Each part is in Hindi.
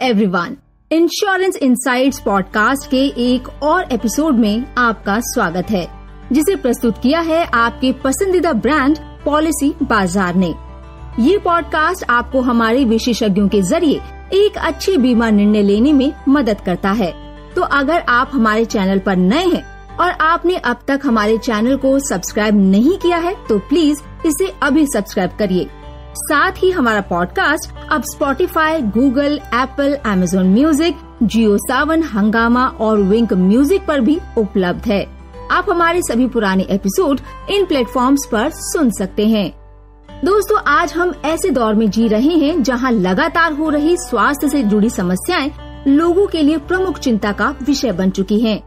एवरीवन इंश्योरेंस इनसाइट्स पॉडकास्ट के एक और एपिसोड में आपका स्वागत है, जिसे प्रस्तुत किया है आपके पसंदीदा ब्रांड पॉलिसी बाज़ार ने। ये पॉडकास्ट आपको हमारे विशेषज्ञों के ज़रिए एक अच्छे बीमा निर्णय लेने में मदद करता है। तो अगर आप हमारे चैनल पर नए हैं और आपने अब तक हमारे चैनल को सब्सक्राइब नहीं किया है तो प्लीज़ इसे अभी सब्सक्राइब करिए। साथ ही हमारा पॉडकास्ट अब Spotify Google Apple Amazon music Jio Saavn Hungama और विंक म्यूज़िक पर भी उपलब्ध है। आप हमारे सभी पुराने एपिसोड इन प्लेटफॉर्म्स पर सुन सकते हैं। दोस्तों, आज हम ऐसे दौर में जी रहे हैं जहाँ लगातार हो रही स्वास्थ्य से जुड़ी समस्याएँ लोगों के लिए प्रमुख चिंता का विषय बन चुकी हैं।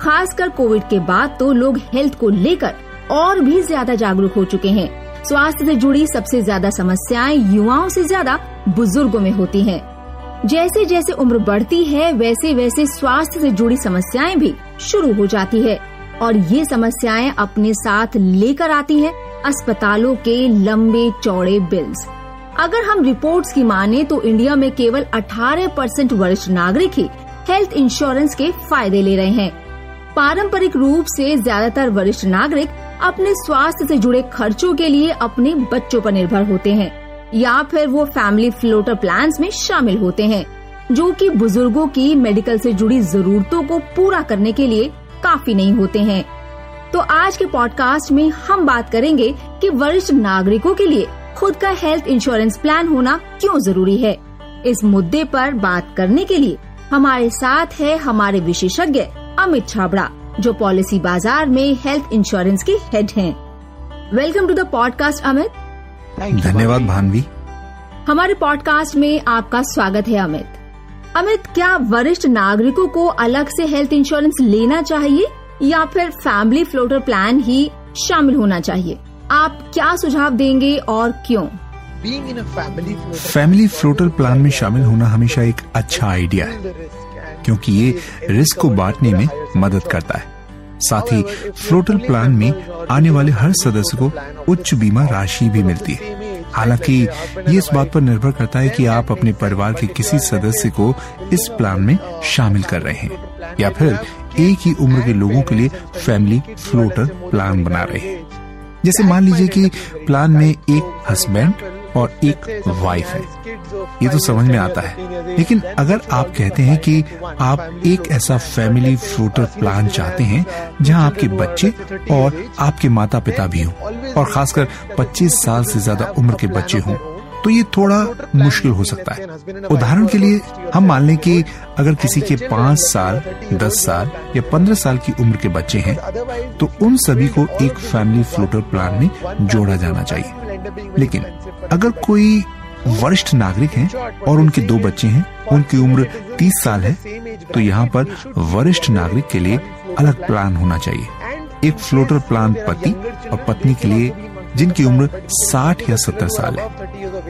खासकर कोविड के बाद तो लोग हेल्थ को लेकर और भी ज़्यादा जागरूक हो चुके हैं। स्वास्थ्य से जुड़ी सबसे ज़्यादा समस्याएँ युवाओं से ज़्यादा बुज़ुर्गों में होती हैं। जैसे जैसे उम्र बढ़ती है वैसे वैसे स्वास्थ्य से जुड़ी समस्याएँ भी शुरू हो जाती है। और ये समस्याएँ अपने साथ लेकर आती हैं अस्पतालों के लंबे चौड़े बिल्स। अगर हम रिपोर्ट्स की माने तो इंडिया में केवल 18 परसेंट वरिष्ठ नागरिक ही हेल्थ इंश्योरेंस के फ़ायदे ले रहे हैं। पारंपरिक रूप से ज़्यादातर वरिष्ठ नागरिक अपने स्वास्थ्य से जुड़े खर्चों के लिए अपने बच्चों पर निर्भर होते हैं, या फिर वो फैमिली फ्लोटर प्लान में शामिल होते हैं, जो कि बुज़ुर्गों की मेडिकल से जुड़ी जरूरतों को पूरा करने के लिए काफ़ी नहीं होते हैं। तो आज के पॉडकास्ट में हम बात करेंगे कि वरिष्ठ नागरिकों के लिए खुद का हेल्थ इंश्योरेंस प्लान होना क्यों ज़रूरी है। इस मुद्दे पर बात करने के लिए हमारे साथ है हमारे विशेषज्ञ अमित छाबड़ा। जो पॉलिसी बाज़ार में हेल्थ इंश्योरेंस के हेड हैं। Welcome to the podcast Amit. धन्यवाद भानवी। हमारे पॉडकास्ट में आपका स्वागत है अमित। अमित क्या वरिष्ठ नागरिकों को अलग से हेल्थ इंश्योरेंस लेना चाहिए या फिर फैमिली फ्लोटर प्लान ही शामिल होना चाहिए? आप क्या सुझाव देंगे और क्यों? फैमिली फ्लोटर प्लान में शामिल होना हमेशा एक अच्छा आइडिया है। क्योंकि ये रिस्क को बांटने में मदद करता है। साथ ही फ्लोटर प्लान में आने वाले हर सदस्य को उच्च बीमा राशि भी मिलती है। हालाँकि ये इस बात पर निर्भर करता है कि आप अपने परिवार के किसी सदस्य को इस प्लान में शामिल कर रहे हैं या फिर एक ही उम्र के लोगों के लिए फैमिली फ्लोटर प्लान बना रहे हैं। जैसे मान लीजिए कि प्लान में एक हस्बैंड और एक वाइफ है। ये तो समझ में आता है। लेकिन अगर आप कहते हैं कि आप एक ऐसा फैमिली फ्रूटर प्लान चाहते हैं, जहाँ आपके बच्चे और आपके माता पिता भी हों, और खासकर 25 साल से ज़्यादा उम्र के बच्चे हों तो ये थोड़ा मुश्किल हो सकता है। उदाहरण के लिए, हम मान लें कि अगर किसी के पाँच साल, दस साल या पंद्रह साल की उम्र के बच्चे हैं तो उन सभी को एक फैमिली फ्लोटर प्लान में जोड़ा जाना चाहिए। लेकिन अगर कोई वरिष्ठ नागरिक हैं और उनके दो बच्चे हैं, उनकी उम्र 30 साल है तो यहाँ पर वरिष्ठ नागरिक के लिए अलग प्लान होना चाहिए। एक फ्लोटर प्लान पति और पत्नी के लिए जिनकी उम्र 60 या 70 साल है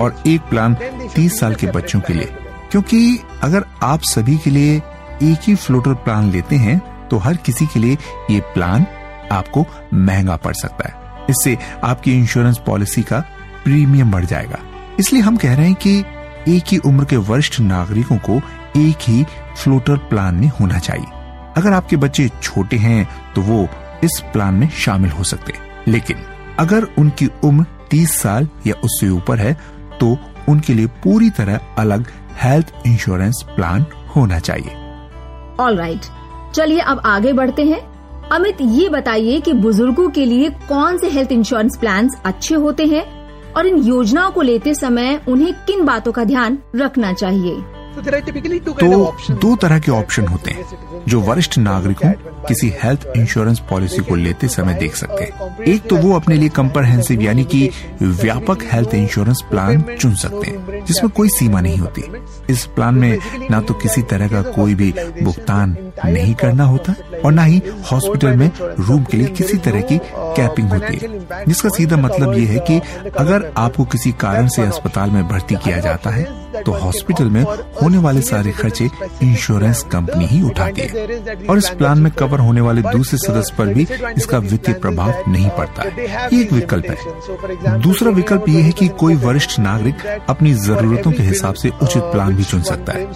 और एक प्लान 30 साल के बच्चों के लिए। क्योंकि अगर आप सभी के लिए एक ही फ्लोटर प्लान लेते हैं तो हर किसी के लिए ये प्लान आपको महँगा पड़ सकता है। इससे आपकी इंश्योरेंस पॉलिसी का प्रीमियम बढ़ जाएगा। इसलिए हम कह रहे हैं कि एक ही उम्र के वरिष्ठ नागरिकों को एक ही फ्लोटर प्लान में होना चाहिए। अगर आपके बच्चे छोटे हैं तो वो इस प्लान में शामिल हो सकते लेकिन अगर उनकी उम्र 30 साल या उससे ऊपर है तो उनके लिए पूरी तरह अलग हेल्थ इंश्योरेंस प्लान होना चाहिए ऑल राइट. चलिए अब आगे बढ़ते हैं अमित, ये बताइए कि बुज़ुर्गों के लिए कौन से हेल्थ इंश्योरेंस प्लान अच्छे होते हैं और इन योजनाओं को लेते समय उन्हें किन बातों का ध्यान रखना चाहिए तो दो तरह के ऑप्शन होते हैं जो वरिष्ठ नागरिकों किसी हेल्थ इंश्योरेंस पॉलिसी को लेते समय देख सकते हैं। एक तो वो अपने लिए कंप्रहेंसिव यानी कि व्यापक हेल्थ इंश्योरेंस प्लान चुन सकते हैं जिसमें कोई सीमा नहीं होती। इस प्लान में ना तो किसी तरह का कोई भी भुगतान नहीं करना होता और ना ही हॉस्पिटल में रूम के लिए किसी तरह की कैपिंग होती है। जिसका सीधा मतलब ये है कि अगर आपको किसी कारण से अस्पताल में भर्ती किया जाता है तो हॉस्पिटल में होने वाले सारे खर्चे इंश्योरेंस कंपनी ही उठाती है। और इस प्लान में कवर होने वाले दूसरे सदस्य पर भी इसका वित्तीय प्रभाव नहीं पड़ता। है ये एक विकल्प है। दूसरा विकल्प ये है कि कोई वरिष्ठ नागरिक अपनी जरूरतों के हिसाब से उचित प्लान भी चुन सकता है।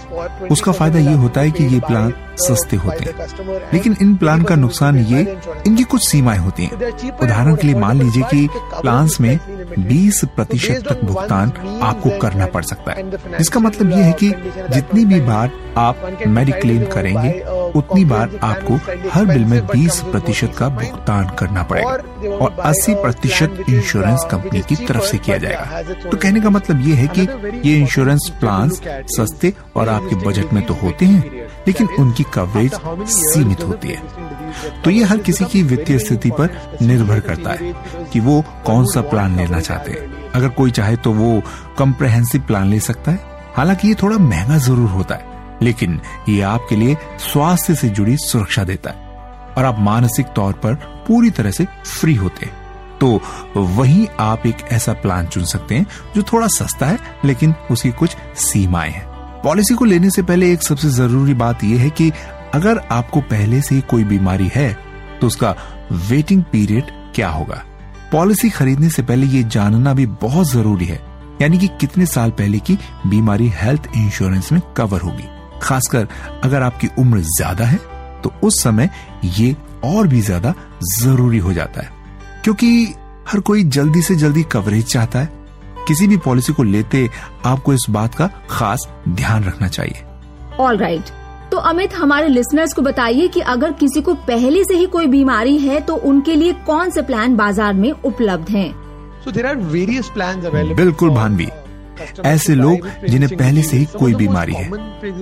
उसका फ़ायदा ये होता है कि ये प्लान सस्ते होते हैं। लेकिन इन प्लान का नुकसान ये, इनकी कुछ सीमाएँ होती हैं। उदाहरण के लिए मान लीजिए कि प्लान में 20 प्रतिशत तक भुगतान आपको करना पड़ सकता है। जिसका मतलब ये है कि जितनी भी बार आप मेडिक्लेम करेंगे, उतनी बार आपको हर बिल में 20 प्रतिशत का भुगतान करना पड़ेगा और 80 प्रतिशत इंश्योरेंस कंपनी की तरफ़ से किया जाएगा। तो कहने का मतलब ये है कि ये इंश्योरेंस प्लान सस्ते और आपके बजट में तो होते हैं लेकिन उनकी कवरेज सीमित होती है। तो ये हर किसी की वित्तीय स्थिति पर निर्भर करता है कि वो कौन सा प्लान लेना चाहते हैं। अगर कोई चाहे तो वो कम्प्रहेंसिव प्लान ले सकता है। हालाँकि ये थोड़ा महँगा ज़रूर होता है, लेकिन ये आपके लिए स्वास्थ्य से जुड़ी सुरक्षा देता है। और आप मानसिक तौर पर पूरी तरह से फ्री होते हैं। तो वहीं आप एक ऐसा प्लान चुन सकते हैं जो थोड़ा सस्ता है, लेकिन उसकी कुछ सीमाएँ हैं। पॉलिसी को लेने से पहले एक सबसे ज़रूरी बात यह है कि अगर आपको पहले से कोई बीमारी है तो उसका वेटिंग पीरियड क्या होगा? पॉलिसी खरीदने से पहले ये जानना भी बहुत ज़रूरी है, यानी कि कितने साल पहले की बीमारी हेल्थ इंश्योरेंस में कवर होगी। खासकर अगर आपकी उम्र ज़्यादा है तो उस समय ये और भी ज़्यादा ज़रूरी हो जाता है, क्योंकि हर कोई जल्दी से जल्दी कवरेज चाहता है। किसी भी पॉलिसी को लेते आपको इस बात का खास ध्यान रखना चाहिए ऑल राइट right. तो अमित हमारे लिसनर्स को बताइए कि अगर किसी को पहले से ही कोई बीमारी है तो उनके लिए कौन से प्लान बाज़ार में उपलब्ध हैं? So there are various plans available. बिल्कुल भानवी ऐसे लोग जिन्हें पहले से ही कोई बीमारी है।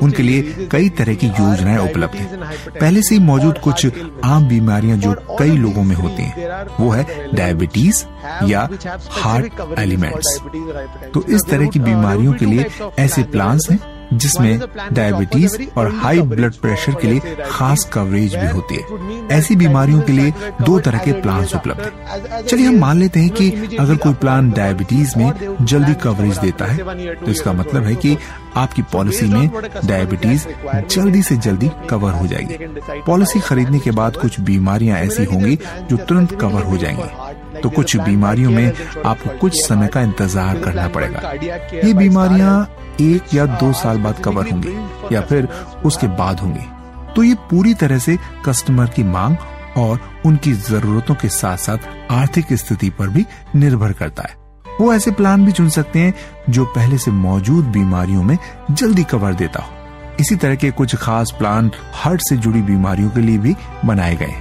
उनके लिए कई तरह की योजनाएँ उपलब्ध हैं। पहले से ही मौजूद कुछ आम बीमारियाँ जो कई लोगों में होती हैं वो है डायबिटीज़ या हार्ट एलिमेंट्स तो इस तरह की बीमारियों के लिए ऐसे प्लान्स हैं। जिसमें डायबिटीज़ और हाई ब्लड प्रेशर के लिए खास कवरेज भी होती है। ऐसी बीमारियों के लिए दो तरह के प्लान उपलब्ध है। चलिए हम मान लेते हैं कि अगर कोई प्लान डायबिटीज़ में जल्दी कवरेज देता है तो इसका मतलब है कि आपकी पॉलिसी में डायबिटीज़ जल्दी से जल्दी कवर हो जाएगी। पॉलिसी खरीदने के बाद कुछ बीमारियाँ ऐसी होंगी जो तुरंत कवर हो जाएँगी। तो कुछ बीमारियों में आपको कुछ समय का इंतज़ार करना पड़ेगा। ये बीमारियाँ एक या दो साल बाद कवर होंगी या फिर उसके बाद होंगी। तो ये पूरी तरह से कस्टमर की मांग और उनकी जरूरतों के साथ साथ आर्थिक स्थिति पर भी निर्भर करता है। वो ऐसे प्लान भी चुन सकते हैं जो पहले से मौजूद बीमारियों में जल्दी कवर देता हो। इसी तरह के कुछ खास प्लान हार्ट से जुड़ी बीमारियों के लिए भी बनाए गए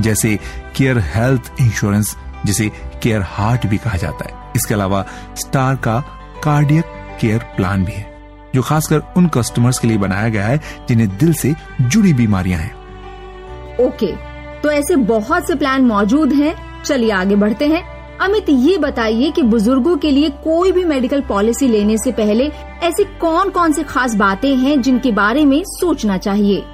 जैसे केयर हेल्थ इंश्योरेंस जिसे केयर हार्ट भी कहा जाता है। इसके अलावा स्टार का कार्डियक केयर प्लान भी है, जो खासकर उन कस्टमर्स के लिए बनाया गया है, जिन्हें दिल से जुड़ी बीमारियाँ हैं। ओके तो ऐसे बहुत से प्लान मौजूद हैं। चलिए आगे बढ़ते हैं। अमित, ये बताइए कि बुज़ुर्गों के लिए कोई भी मेडिकल पॉलिसी लेने से पहले ऐसी कौन कौन सी खास बातें हैं जिनके बारे में सोचना चाहिए?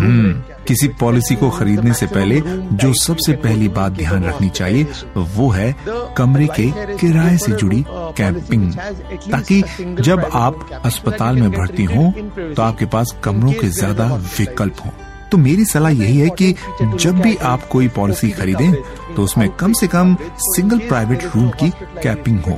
हम्म, किसी पॉलिसी को खरीदने से पहले जो सबसे पहली बात ध्यान रखनी चाहिए वो है कमरे के किराए से जुड़ी कैंपिंग ताकि जब आप अस्पताल में भर्ती हो तो आपके पास कमरों के ज़्यादा विकल्प हों। तो मेरी सलाह यही है कि जब भी आप कोई पॉलिसी खरीदें तो उसमें कम से कम सिंगल प्राइवेट रूम की कैपिंग हो,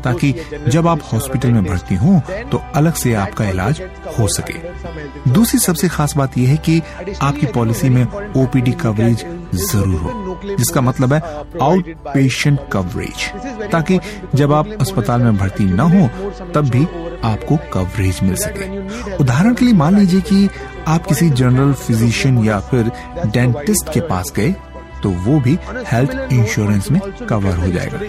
ताकि जब आप हॉस्पिटल में भर्ती हो तो अलग से आपका इलाज हो सके। दूसरी सबसे खास बात यह है कि आपकी पॉलिसी में ओपीडी कवरेज ज़रूर हो, जिसका मतलब है आउट पेशेंट कवरेज ताकि जब आप अस्पताल में भर्ती न हो, तब भी आपको कवरेज मिल सके। उदाहरण के लिए मान लीजिए कि आप किसी जनरल फिजिशियन या फिर डेंटिस्ट के पास गए तो वो भी हेल्थ इंश्योरेंस में कवर हो जाएगा।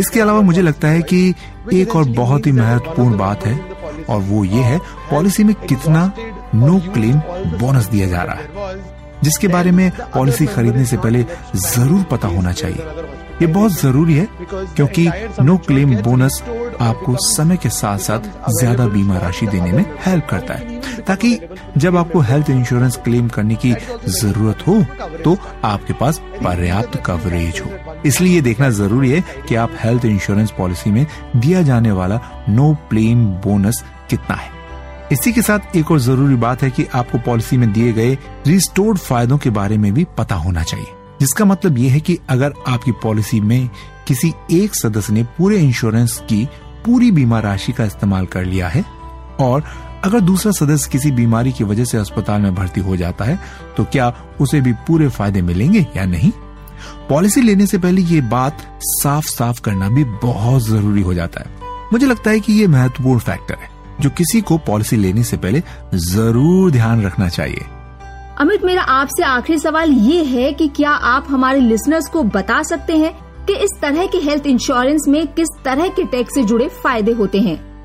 इसके अलावा मुझे लगता है कि एक और बहुत ही महत्वपूर्ण बात है, और वो ये है पॉलिसी में कितना नो क्लेम बोनस दिया जा रहा है। जिसके बारे में पॉलिसी खरीदने से पहले ज़रूर पता होना चाहिए। ये बहुत ज़रूरी है, क्योंकि नो क्लेम बोनस आपको समय के साथ साथ ज़्यादा बीमा राशि देने में हेल्प करता है, ताकि जब आपको हेल्थ इंश्योरेंस क्लेम करने की ज़रूरत हो तो आपके पास पर्याप्त कवरेज हो। इसलिए ये देखना ज़रूरी है कि आप हेल्थ इंश्योरेंस पॉलिसी में दिया जाने वाला नो प्लेम बोनस कितना है। इसी के साथ एक और ज़रूरी बात है कि आपको पॉलिसी में दिए गए रिस्टोर्ड फायदों के बारे में भी पता होना चाहिए। जिसका मतलब ये है कि अगर आपकी पॉलिसी में किसी एक सदस्य ने पूरे इंश्योरेंस की पूरी बीमा राशि का इस्तेमाल कर लिया है और अगर दूसरा सदस्य किसी बीमारी की वजह से अस्पताल में भर्ती हो जाता है तो क्या उसे भी पूरे फ़ायदे मिलेंगे या नहीं? पॉलिसी लेने से पहले ये बात साफ़ साफ़ करना भी बहुत ज़रूरी हो जाता है। मुझे लगता है कि ये महत्वपूर्ण फैक्टर है, जो किसी को पॉलिसी लेने से पहले ज़रूर ध्यान रखना चाहिए। अमित, मेरा आपसे आखिरी सवाल ये है कि क्या आप हमारे लिसनर्स को बता सकते हैं कि इस तरह के हेल्थ इंश्योरेंस में किस तरह के टैक्स से जुड़े फ़ायदे होते हैं?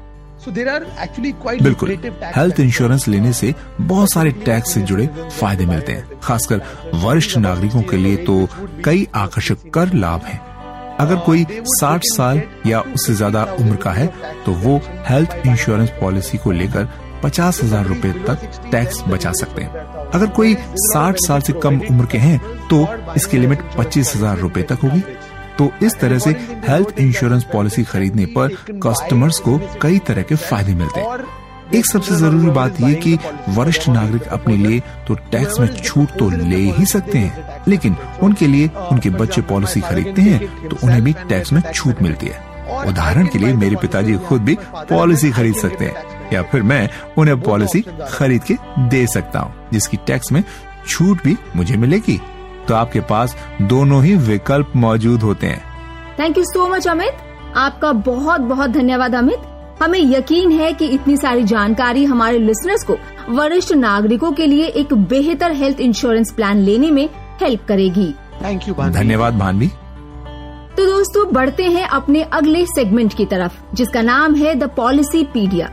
बिल्कुल। हेल्थ इंश्योरेंस लेने से बहुत सारे टैक्स से जुड़े फ़ायदे मिलते हैं। खासकर वरिष्ठ नागरिकों के लिए तो कई आकर्षक कर लाभ हैं। अगर कोई 60 साल या उससे ज़्यादा उम्र का है तो वो हेल्थ इंश्योरेंस पॉलिसी को लेकर पचास हज़ार रूपए तक टैक्स बचा सकते हैं। अगर कोई 60 साल से कम उम्र के हैं तो इसकी लिमिट पच्चीस हज़ार रूपए तक होगी। तो इस तरह से हेल्थ इंश्योरेंस पॉलिसी खरीदने पर कस्टमर्स को कई तरह के फ़ायदे मिलते हैं। एक सबसे ज़रूरी बात ये कि वरिष्ठ नागरिक अपने लिए तो टैक्स में छूट तो ले ही सकते हैं, लेकिन उनके लिए उनके बच्चे पॉलिसी खरीदते हैं तो उन्हें भी टैक्स में छूट मिलती है। उदाहरण के लिए मेरे पिताजी खुद भी पॉलिसी खरीद सकते हैं, या फिर मैं उन्हें पॉलिसी खरीद के दे सकता हूँ, जिसकी टैक्स में छूट भी मुझे मिलेगी। तो आपके पास दोनों ही विकल्प मौजूद होते हैं। Thank you so much Amit आपका बहुत बहुत धन्यवाद अमित हमें यकीन है कि इतनी सारी जानकारी हमारे लिसनर्स को वरिष्ठ नागरिकों के लिए एक बेहतर हेल्थ इंश्योरेंस प्लान लेने में हेल्प करेगी। थैंक यू धन्यवाद भानवी तो दोस्तों बढ़ते हैं अपने अगले सेगमेंट की तरफ़ जिसका नाम है द पॉलिसी पीडिया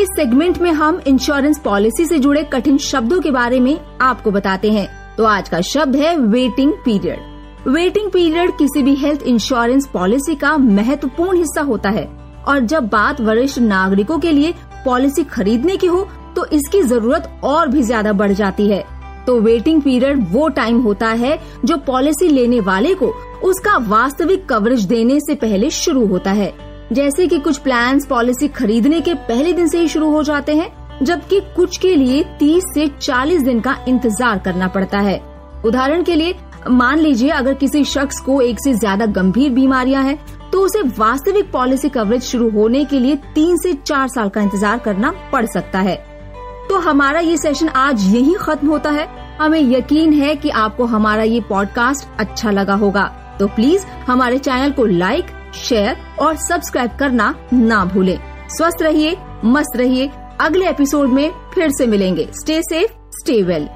इस सेगमेंट में हम इंश्योरेंस पॉलिसी से जुड़े कठिन शब्दों के बारे में आपको बताते हैं। तो आज का शब्द है वेटिंग पीरियड वेटिंग पीरियड किसी भी हेल्थ इंश्योरेंस पॉलिसी का महत्वपूर्ण हिस्सा होता है। और जब बात वरिष्ठ नागरिकों के लिए पॉलिसी खरीदने की हो तो इसकी ज़रूरत और भी ज़्यादा बढ़ जाती है। तो वेटिंग पीरियड वो टाइम होता है जो पॉलिसी लेने वाले को उसका वास्तविक कवरेज देने से पहले शुरू होता है। जैसे कि कुछ प्लान्स पॉलिसी खरीदने के पहले दिन से ही शुरू हो जाते हैं जबकि कुछ के लिए 30 से 40 दिन का इंतज़ार करना पड़ता है। उदाहरण के लिए मान लीजिए अगर किसी शख्स को एक से ज़्यादा गंभीर बीमारियाँ हैं, तो उसे वास्तविक पॉलिसी कवरेज शुरू होने के लिए तीन से चार साल का इंतज़ार करना पड़ सकता है। तो हमारा ये सेशन आज यही खत्म होता है। हमें यकीन है कि आपको हमारा ये पॉडकास्ट अच्छा लगा होगा। तो प्लीज़ हमारे चैनल को लाइक शेयर और सब्सक्राइब करना ना भूलें। स्वस्थ रहिए मस्त रहिए अगले एपिसोड में फिर से मिलेंगे। Stay safe stay well